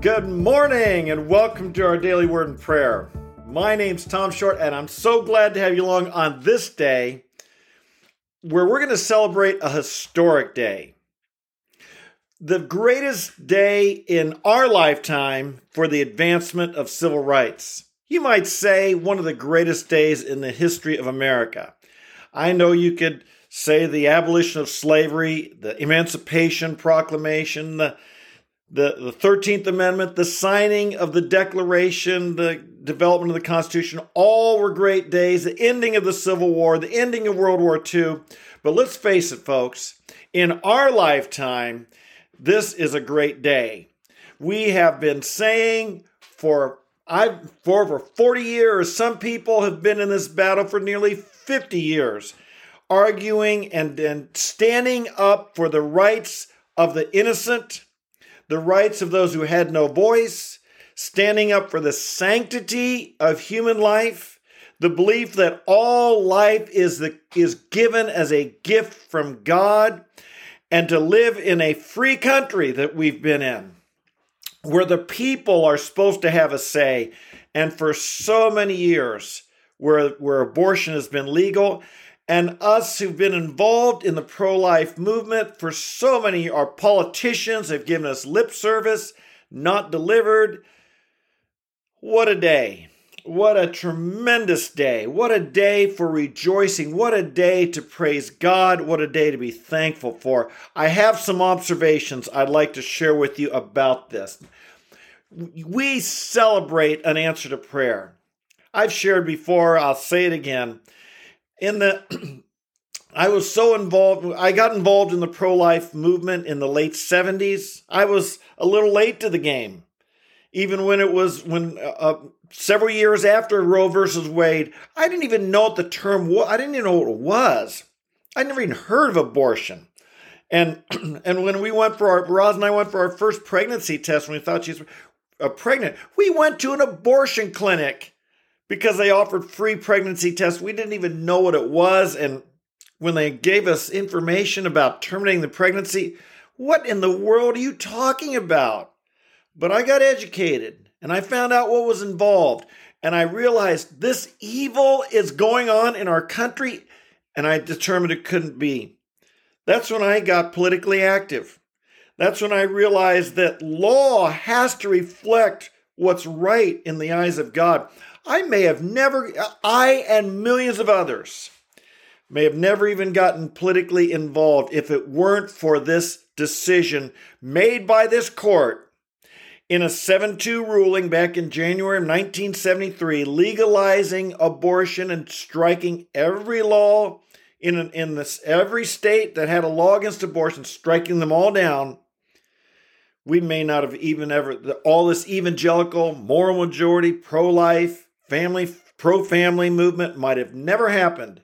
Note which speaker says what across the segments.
Speaker 1: Good morning and welcome to our daily word and prayer. My name's Tom Short, and I'm so glad to have you along on this day where we're going to celebrate a historic day. The greatest day in our lifetime for the advancement of civil rights. You might say one of the greatest days in the history of America. I know you could say the abolition of slavery, the Emancipation Proclamation, the the, the 13th Amendment, the signing of the Declaration, the development of the Constitution, all were great days. The ending of the Civil War, the ending of World War II. But let's face it, folks, in our lifetime, this is a great day. We have been saying for I for over 40 years, some people have been in this battle for nearly 50 years, arguing and, and standing up for the rights of the innocent the rights of those who had no voice, standing up for the sanctity of human life, the belief that all life is, the, is given as a gift from God, and to live in a free country that we've been in, where the people are supposed to have a say. And for so many years, where, where abortion has been legal, and us who've been involved in the pro life movement for so many, our politicians have given us lip service, not delivered. What a day. What a tremendous day. What a day for rejoicing. What a day to praise God. What a day to be thankful for. I have some observations I'd like to share with you about this. We celebrate an answer to prayer. I've shared before, I'll say it again in the I was so involved. I got involved in the pro life movement in the late 70s. I was a little late to the game, even when it was when uh, uh, several years after Roe versus Wade. I didn't even know what the term was. I didn't even know what it was. I never even heard of abortion. And and when we went for our Roz and I went for our first pregnancy test when we thought she was uh, pregnant, we went to an abortion clinic because they offered free pregnancy tests. We didn't even know what it was. And when they gave us information about terminating the pregnancy, what in the world are you talking about? But I got educated and I found out what was involved. And I realized this evil is going on in our country. And I determined it couldn't be. That's when I got politically active. That's when I realized that law has to reflect what's right in the eyes of God. I may have never, I and millions of others may have never even gotten politically involved if it weren't for this decision made by this court in a 7 2 ruling back in January of 1973, legalizing abortion and striking every law in, in this, every state that had a law against abortion, striking them all down. We may not have even ever, all this evangelical, moral majority, pro life, family pro family movement might have never happened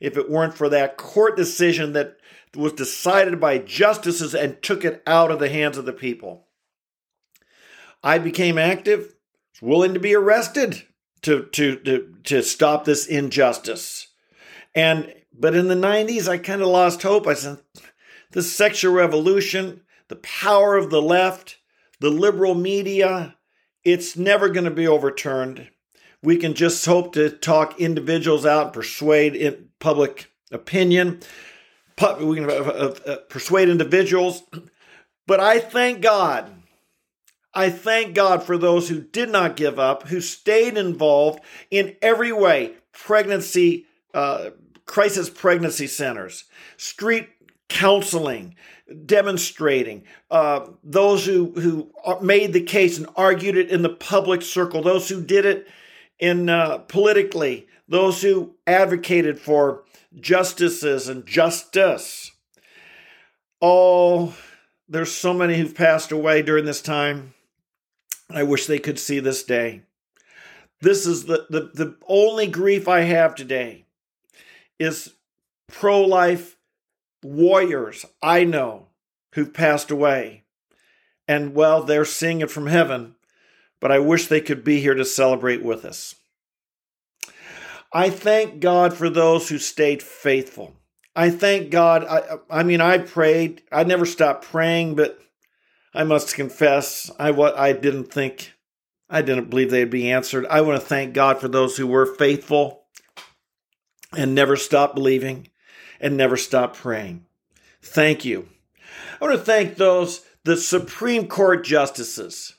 Speaker 1: if it weren't for that court decision that was decided by justices and took it out of the hands of the people. I became active, willing to be arrested to, to, to, to stop this injustice. And but in the 90s, I kind of lost hope. I said, the sexual revolution, the power of the left, the liberal media, it's never going to be overturned. We can just hope to talk individuals out and persuade public opinion. We can uh, uh, uh, persuade individuals. But I thank God. I thank God for those who did not give up, who stayed involved in every way pregnancy, uh, crisis pregnancy centers, street counseling, demonstrating, uh, those who, who made the case and argued it in the public circle, those who did it in uh, politically, those who advocated for justices and justice. Oh, there's so many who've passed away during this time. I wish they could see this day. This is the, the, the only grief I have today is pro life warriors I know who've passed away. And well, they're seeing it from heaven, but I wish they could be here to celebrate with us. I thank God for those who stayed faithful. I thank God. I, I mean, I prayed. I never stopped praying, but I must confess, I what I didn't think, I didn't believe they'd be answered. I want to thank God for those who were faithful and never stopped believing and never stopped praying. Thank you. I want to thank those the Supreme Court justices.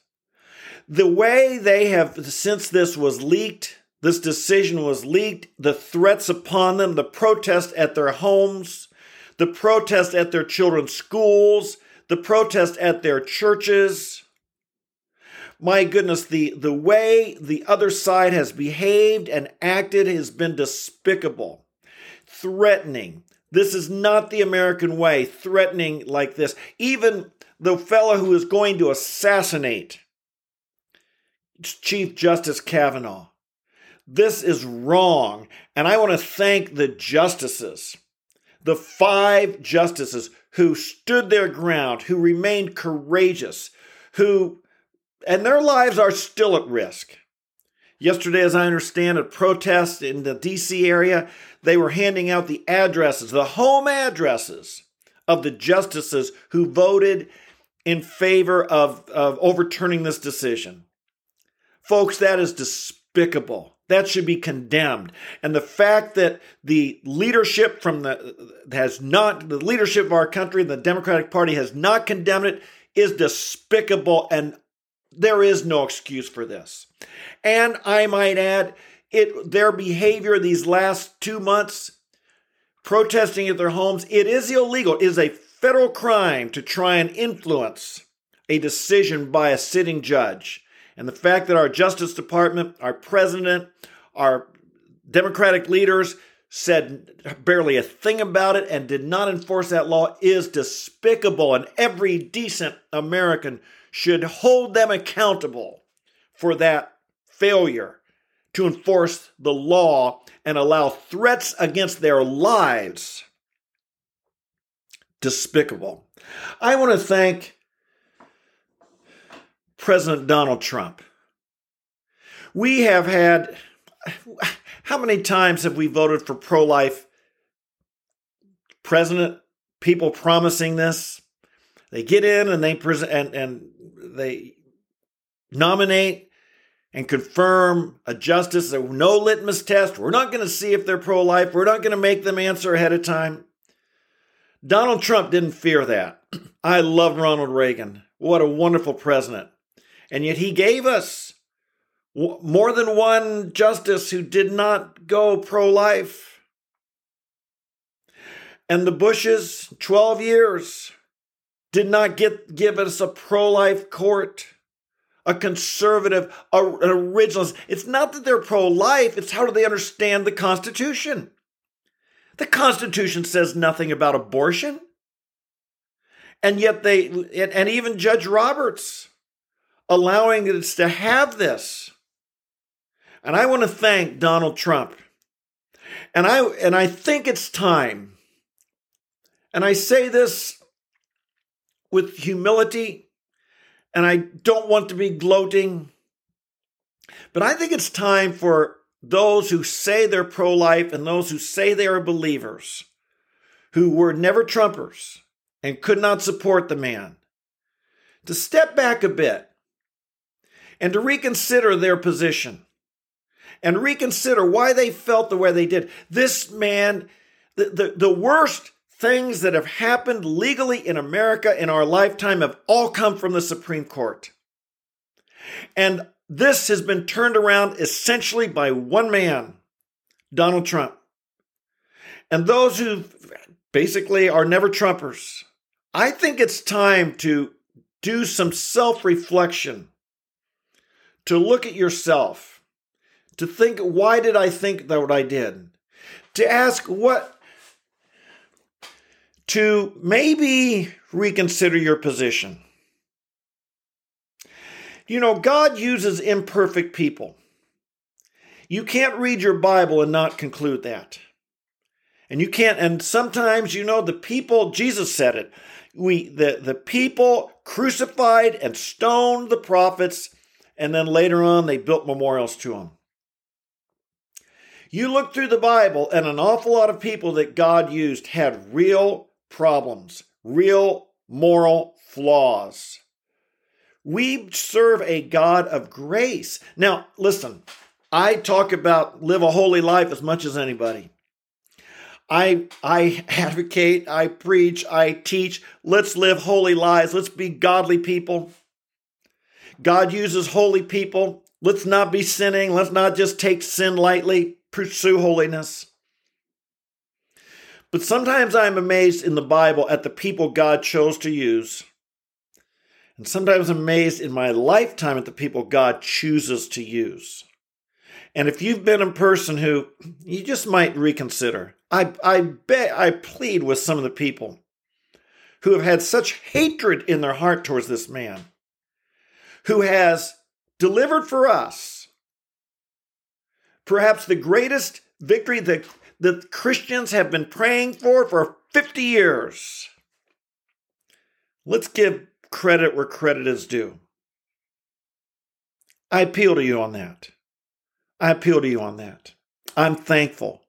Speaker 1: The way they have since this was leaked, this decision was leaked, the threats upon them, the protest at their homes, the protest at their children's schools, the protest at their churches. My goodness, the, the way the other side has behaved and acted has been despicable, threatening. This is not the American way, threatening like this. Even the fellow who is going to assassinate Chief Justice Kavanaugh. This is wrong. And I want to thank the justices, the five justices who stood their ground, who remained courageous, who, and their lives are still at risk. Yesterday, as I understand, a protest in the DC area, they were handing out the addresses, the home addresses of the justices who voted in favor of, of overturning this decision. Folks, that is despicable. That should be condemned. And the fact that the leadership from the has not the leadership of our country, and the Democratic Party has not condemned it is despicable and there is no excuse for this. And I might add, it their behavior these last 2 months protesting at their homes, it is illegal. It is a federal crime to try and influence a decision by a sitting judge. And the fact that our Justice Department, our president, our Democratic leaders said barely a thing about it and did not enforce that law is despicable. And every decent American should hold them accountable for that failure to enforce the law and allow threats against their lives. Despicable. I want to thank President Donald Trump. We have had, how many times have we voted for pro life president? People promising this. They get in and they present and, and they nominate and confirm a justice. There no litmus test. We're not going to see if they're pro life. We're not going to make them answer ahead of time. Donald Trump didn't fear that. I love Ronald Reagan. What a wonderful president. And yet he gave us more than one justice who did not go pro life. And the Bushes, 12 years, did not get, give us a pro life court, a conservative, a, an originalist. It's not that they're pro life, it's how do they understand the Constitution? The Constitution says nothing about abortion. And yet they, and even Judge Roberts, allowing us to have this. And I want to thank Donald Trump. And I and I think it's time. And I say this with humility and I don't want to be gloating. But I think it's time for those who say they're pro life and those who say they are believers, who were never Trumpers and could not support the man, to step back a bit and to reconsider their position and reconsider why they felt the way they did. This man, the, the, the worst things that have happened legally in America in our lifetime have all come from the Supreme Court. And this has been turned around essentially by one man, Donald Trump. And those who basically are never Trumpers, I think it's time to do some self reflection to look at yourself, to think, why did I think that what I did? To ask what, to maybe reconsider your position. You know, God uses imperfect people. You can't read your Bible and not conclude that. And you can't, and sometimes, you know, the people, Jesus said it, we the, the people crucified and stoned the prophets and then later on they built memorials to him. You look through the Bible, and an awful lot of people that God used had real problems, real moral flaws. We serve a God of grace. Now, listen, I talk about live a holy life as much as anybody. I I advocate, I preach, I teach, let's live holy lives. Let's be godly people. God uses holy people. Let's not be sinning. Let's not just take sin lightly. Pursue holiness. But sometimes I'm amazed in the Bible at the people God chose to use. And sometimes I'm amazed in my lifetime at the people God chooses to use. And if you've been a person who you just might reconsider, I, I bet I plead with some of the people who have had such hatred in their heart towards this man, who has delivered for us perhaps the greatest victory that the Christians have been praying for for 50 years. Let's give credit where credit is due. I appeal to you on that. I appeal to you on that. I'm thankful.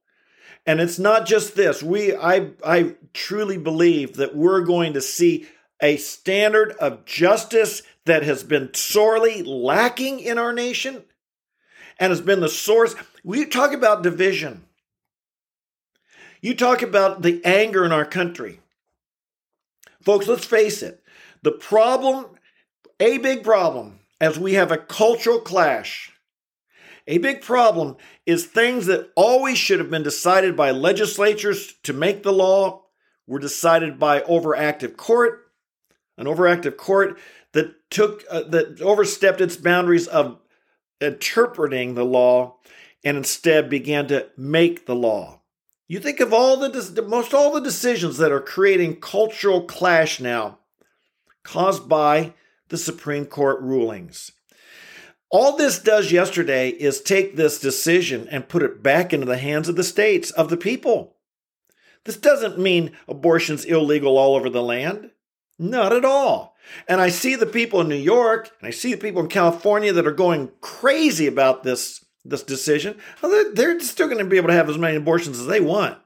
Speaker 1: And it's not just this. We I I truly believe that we're going to see a standard of justice that has been sorely lacking in our nation and has been the source. We talk about division. You talk about the anger in our country. Folks, let's face it. The problem, a big problem, as we have a cultural clash, a big problem is things that always should have been decided by legislatures to make the law were decided by overactive court, an overactive court that took uh, that overstepped its boundaries of interpreting the law and instead began to make the law. You think of all the most all the decisions that are creating cultural clash now caused by the Supreme Court rulings. All this does yesterday is take this decision and put it back into the hands of the states, of the people. This doesn't mean abortion's illegal all over the land. Not at all. And I see the people in New York and I see the people in California that are going crazy about this, this decision. Well, they're still going to be able to have as many abortions as they want.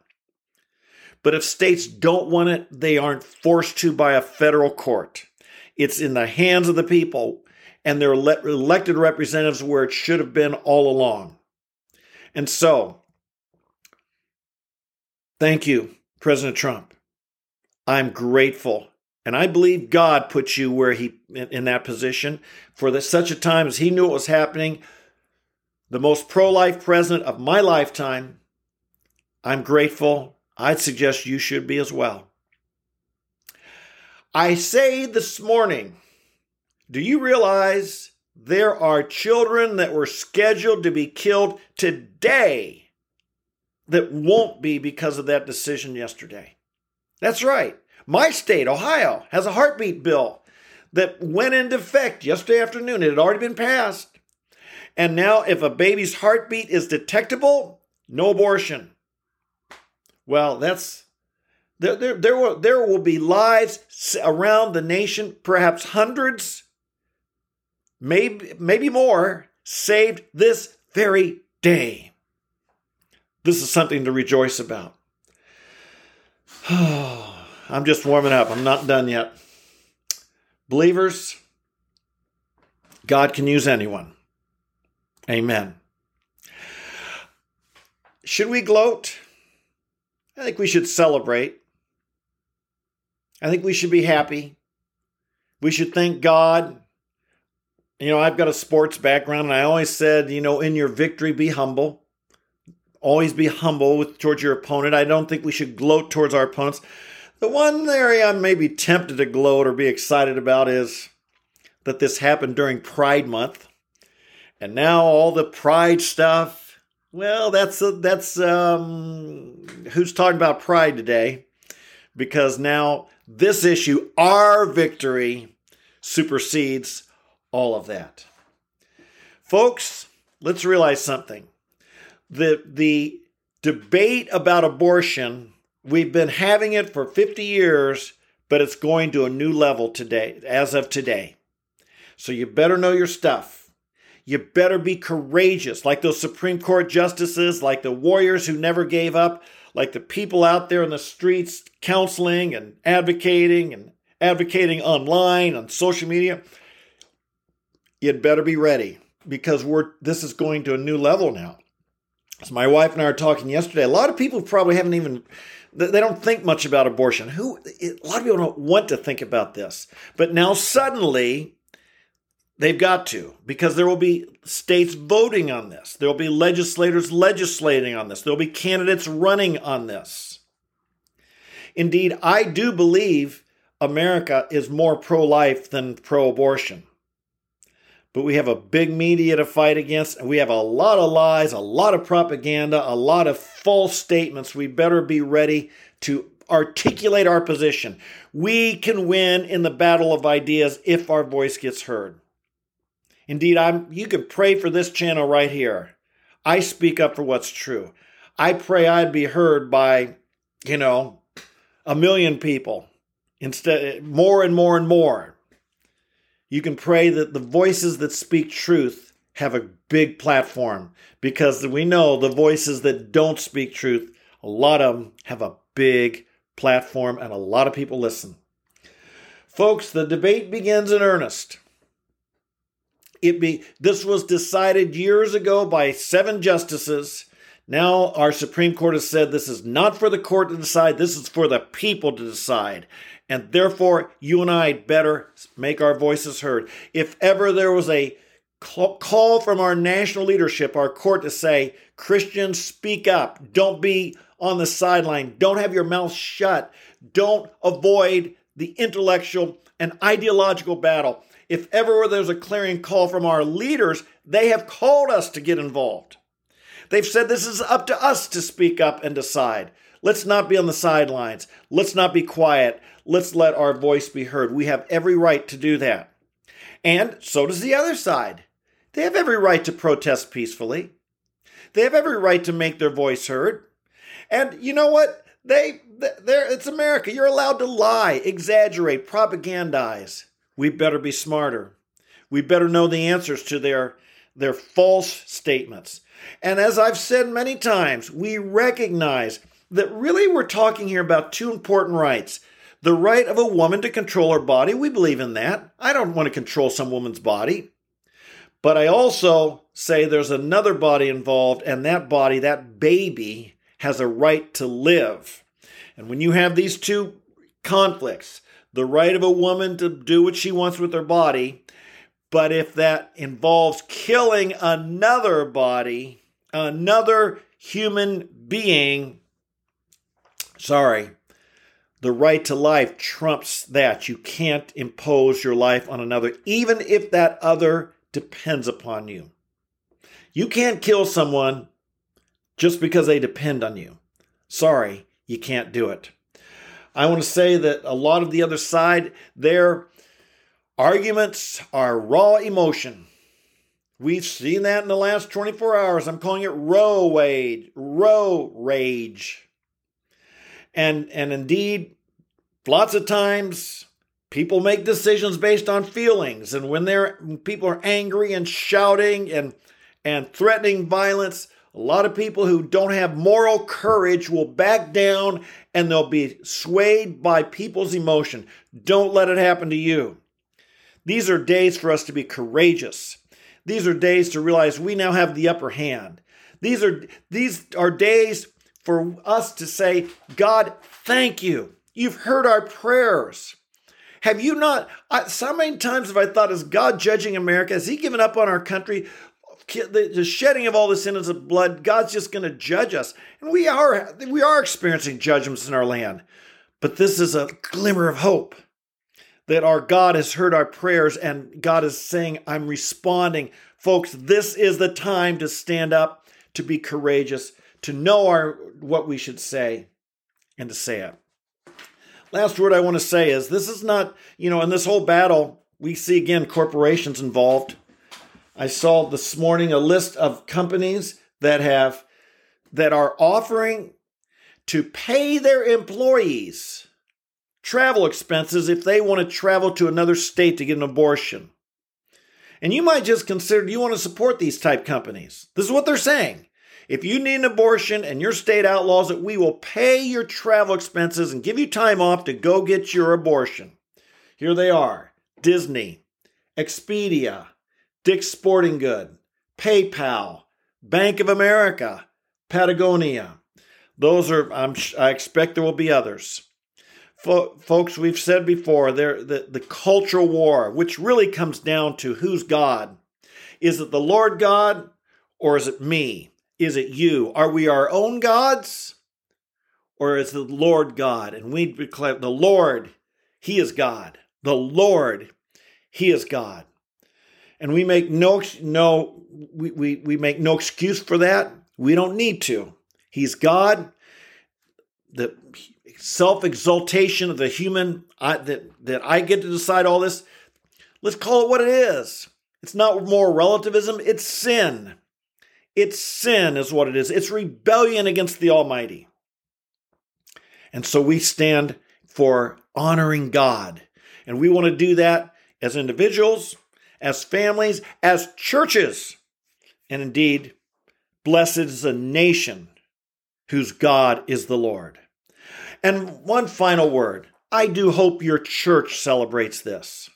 Speaker 1: But if states don't want it, they aren't forced to by a federal court. It's in the hands of the people and their elected representatives where it should have been all along. And so, thank you, President Trump. I'm grateful. And I believe God put you where he in that position for the, such a time as he knew it was happening. The most pro-life president of my lifetime. I'm grateful. I'd suggest you should be as well. I say this morning do you realize there are children that were scheduled to be killed today that won't be because of that decision yesterday? That's right. My state, Ohio, has a heartbeat bill that went into effect yesterday afternoon. It had already been passed. And now, if a baby's heartbeat is detectable, no abortion. Well, that's there, there, there, will, there will be lives around the nation, perhaps hundreds maybe, maybe more, saved this very day. This is something to rejoice about. I'm just warming up. I'm not done yet. Believers, God can use anyone. Amen. Should we gloat? I think we should celebrate. I think we should be happy. We should thank God you know, I've got a sports background, and I always said, you know, in your victory, be humble. Always be humble with, towards your opponent. I don't think we should gloat towards our opponents. The one area I may be tempted to gloat or be excited about is that this happened during Pride Month, and now all the Pride stuff. Well, that's a, that's um, who's talking about Pride today, because now this issue, our victory, supersedes all of that. Folks, let's realize something. The, the debate about abortion, we've been having it for 50 years, but it's going to a new level today, as of today. So you better know your stuff. You better be courageous, like those Supreme Court justices, like the warriors who never gave up, like the people out there in the streets counseling and advocating and advocating online on social media. you'd better be ready because we're this is going to a new level now. So my wife and I were talking yesterday. A lot of people probably haven't even they don't think much about abortion. Who a lot of people don't want to think about this, but now suddenly they've got to because there will be states voting on this. There will be legislators legislating on this. There will be candidates running on this. Indeed, I do believe America is more pro-life than pro-abortion but we have a big media to fight against, and we have a lot of lies, a lot of propaganda, a lot of false statements. We better be ready to articulate our position. We can win in the battle of ideas if our voice gets heard. Indeed, I'm you can pray for this channel right here. I speak up for what's true. I pray I'd be heard by, you know, a million people instead more and more and more you can pray that the voices that speak truth have a big platform because we know the voices that don't speak truth, a lot of them have a big platform and a lot of people listen. Folks, the debate begins in earnest. It be this was decided years ago by seven justices. Now our Supreme Court has said this is not for the court to decide, this is for the people to decide. And therefore, you and I better make our voices heard. If ever there was a call from our national leadership, our court, to say, Christians, speak up. Don't be on the sideline. Don't have your mouth shut. Don't avoid the intellectual and ideological battle. If ever there's a clarion call from our leaders, they have called us to get involved. They've said this is up to us to speak up and decide. Let's not be on the sidelines. Let's not be quiet. Let's let our voice be heard. We have every right to do that. And so does the other side. They have every right to protest peacefully. They have every right to make their voice heard. And you know what? They there it's America. You're allowed to lie, exaggerate, propagandize. We better be smarter. We better know the answers to their their false statements. And as I've said many times, we recognize that really we're talking here about two important rights. The right of a woman to control her body, we believe in that. I don't want to control some woman's body. But I also say there's another body involved, and that body, that baby, has a right to live. And when you have these two conflicts, the right of a woman to do what she wants with her body, but if that involves killing another body, another human being, Sorry. The right to life trumps that. You can't impose your life on another, even if that other depends upon you. You can't kill someone just because they depend on you. Sorry, you can't do it. I want to say that a lot of the other side, their arguments are raw emotion. We've seen that in the last 24 hours. I'm calling it Roe wage, Roe rage. And and indeed, lots of times people make decisions based on feelings and when they're people are angry and shouting and and threatening violence, a lot of people who don't have moral courage will back down and they'll be swayed by people's emotion. Don't let it happen to you. These are days for us to be courageous. These are days to realize we now have the upper hand. These are these are days for us to say, God, thank you. You've heard our prayers. Have you not? I, so many times have I thought, is God judging America? Has He given up on our country? The, the shedding of all the sins of blood, God's just going to judge us, and we are we are experiencing judgments in our land. But this is a glimmer of hope that our God has heard our prayers, and God is saying, "I'm responding." Folks, this is the time to stand up, to be courageous, to know our what we should say and to say it. Last word I want to say is this is not, you know, in this whole battle, we see again corporations involved. I saw this morning a list of companies that have that are offering to pay their employees travel expenses if they want to travel to another state to get an abortion. And you might just consider do you want to support these type companies? This is what they're saying. If you need an abortion and your state outlaws it, we will pay your travel expenses and give you time off to go get your abortion. Here they are Disney, Expedia, Dick's Sporting Good, PayPal, Bank of America, Patagonia. Those are, I'm, I expect there will be others. folks, we've said before, there the, the cultural war, which really comes down to who's God. Is it the Lord God or is it me? Is it you? Are we our own gods or is the Lord God? And we declare the Lord, He is God. The Lord, He is God. And we make no no we, we, we make no excuse for that. We don't need to. He's God. The self exaltation of the human I, that that I get to decide all this. Let's call it what it is. It's not more relativism. It's sin. It's sin, is what it is. It's rebellion against the Almighty. And so we stand for honoring God. And we want to do that as individuals, as families, as churches. And indeed, blessed is a nation whose God is the Lord. And one final word I do hope your church celebrates this.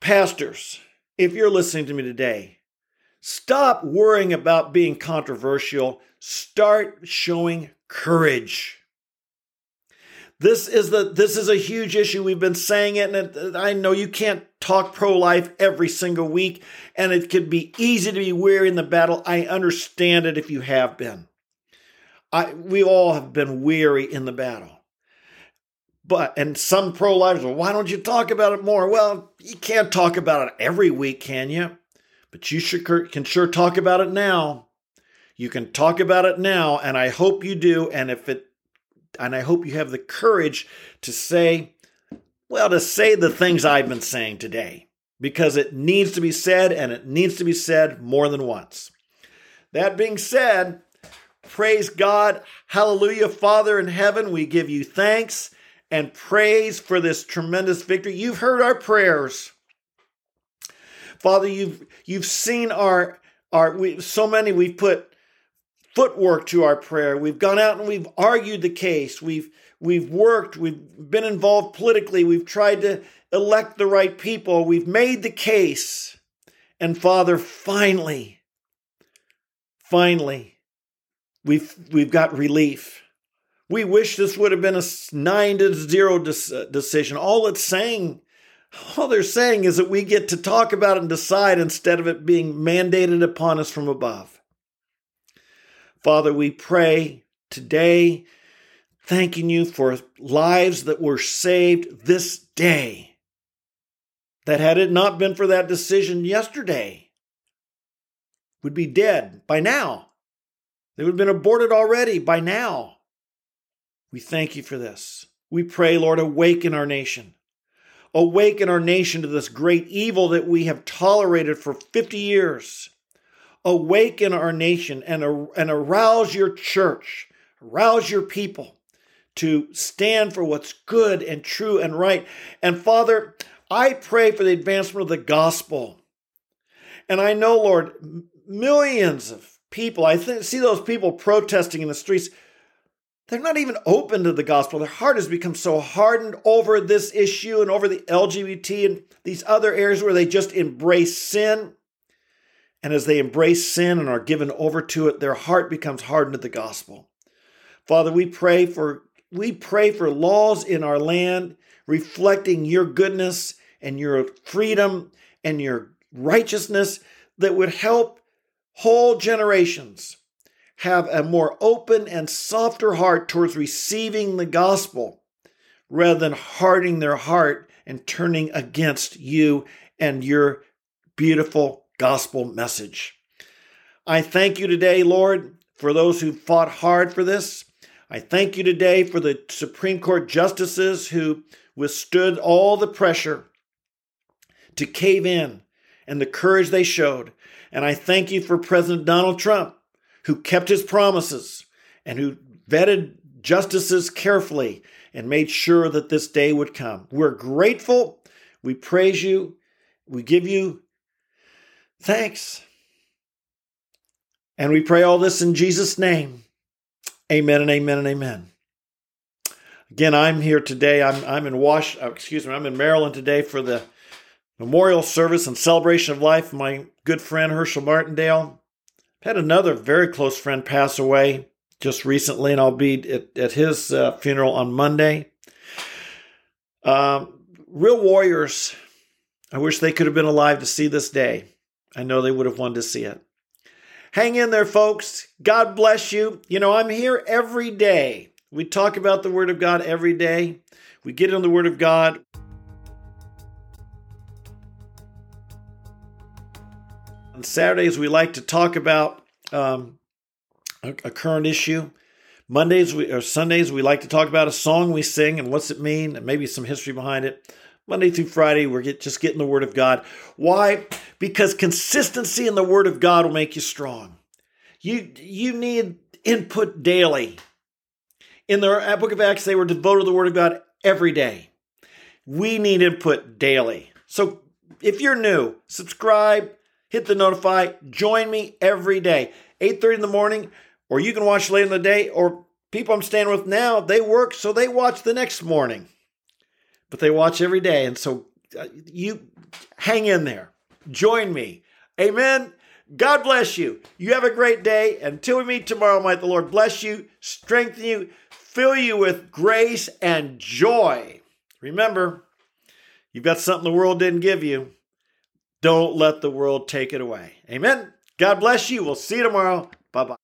Speaker 1: Pastors, if you're listening to me today, stop worrying about being controversial. Start showing courage. This is the this is a huge issue. We've been saying it, and I know you can't talk pro life every single week, and it could be easy to be weary in the battle. I understand it if you have been. I we all have been weary in the battle. But and some pro lifers, well, why don't you talk about it more? Well, you can't talk about it every week, can you? But you sure can sure talk about it now. You can talk about it now, and I hope you do. And if it and I hope you have the courage to say, well, to say the things I've been saying today, because it needs to be said and it needs to be said more than once. That being said, praise God. Hallelujah. Father in heaven, we give you thanks and praise for this tremendous victory. You've heard our prayers. Father, you've you've seen our our we, so many we've put footwork to our prayer. We've gone out and we've argued the case. We've we've worked, we've been involved politically, we've tried to elect the right people, we've made the case. And Father, finally, finally, we've we've got relief. We wish this would have been a nine to zero decision. All it's saying, all they're saying is that we get to talk about and decide instead of it being mandated upon us from above. Father, we pray today, thanking you for lives that were saved this day. That had it not been for that decision yesterday, would be dead by now. They would have been aborted already by now. We thank you for this. We pray, Lord, awaken our nation. Awaken our nation to this great evil that we have tolerated for 50 years awaken our nation and, and arouse your church, arouse your people to stand for what's good and true and right. And Father, I pray for the advancement of the gospel. And I know, Lord, millions of people, I th- see those people protesting in the streets. They're not even open to the gospel. Their heart has become so hardened over this issue and over the LGBT and these other areas where they just embrace sin. And as they embrace sin and are given over to it, their heart becomes hardened to the gospel. Father, we pray for we pray for laws in our land reflecting your goodness and your freedom and your righteousness that would help whole generations have a more open and softer heart towards receiving the gospel rather than hardening their heart and turning against you and your beautiful gospel message. I thank you today, Lord, for those who fought hard for this. I thank you today for the Supreme Court justices who withstood all the pressure to cave in and the courage they showed. And I thank you for President Donald Trump, who kept his promises and who vetted justices carefully and made sure that this day would come. We're grateful. We praise you. We give you Thanks. And we pray all this in Jesus' name. Amen and amen and amen. Again, I'm here today. I'm I'm in Wash. Uh, excuse me. I'm in Maryland today for the memorial service and celebration of life. Of my good friend Herschel Martindale had another very close friend pass away just recently, and I'll be at, at his uh, funeral on Monday. Um, real warriors. I wish they could have been alive to see this day. I know they would have wanted to see it. Hang in there, folks. God bless you. You know, I'm here every day. We talk about the Word of God every day. We get in the Word of God. On Saturdays, we like to talk about um, a, a, current issue. Mondays we, or Sundays, we like to talk about a song we sing and what's it mean, and maybe some history behind it. Monday through Friday, we're get, just getting the Word of God. Why? Because consistency in the Word of God will make you strong. You you need input daily. In the Book of Acts, they were devoted to the Word of God every day. We need input daily. So if you're new, subscribe, hit the notify, join me every day, 8:30 in the morning, or you can watch later in the day. Or people I'm staying with now, they work, so they watch the next morning but they watch every day. And so uh, you hang in there. Join me. Amen. God bless you. You have a great day. Until we meet tomorrow, might the Lord bless you, strengthen you, fill you with grace and joy. Remember, you've got something the world didn't give you. Don't let the world take it away. Amen. God bless you. We'll see you tomorrow. Bye bye.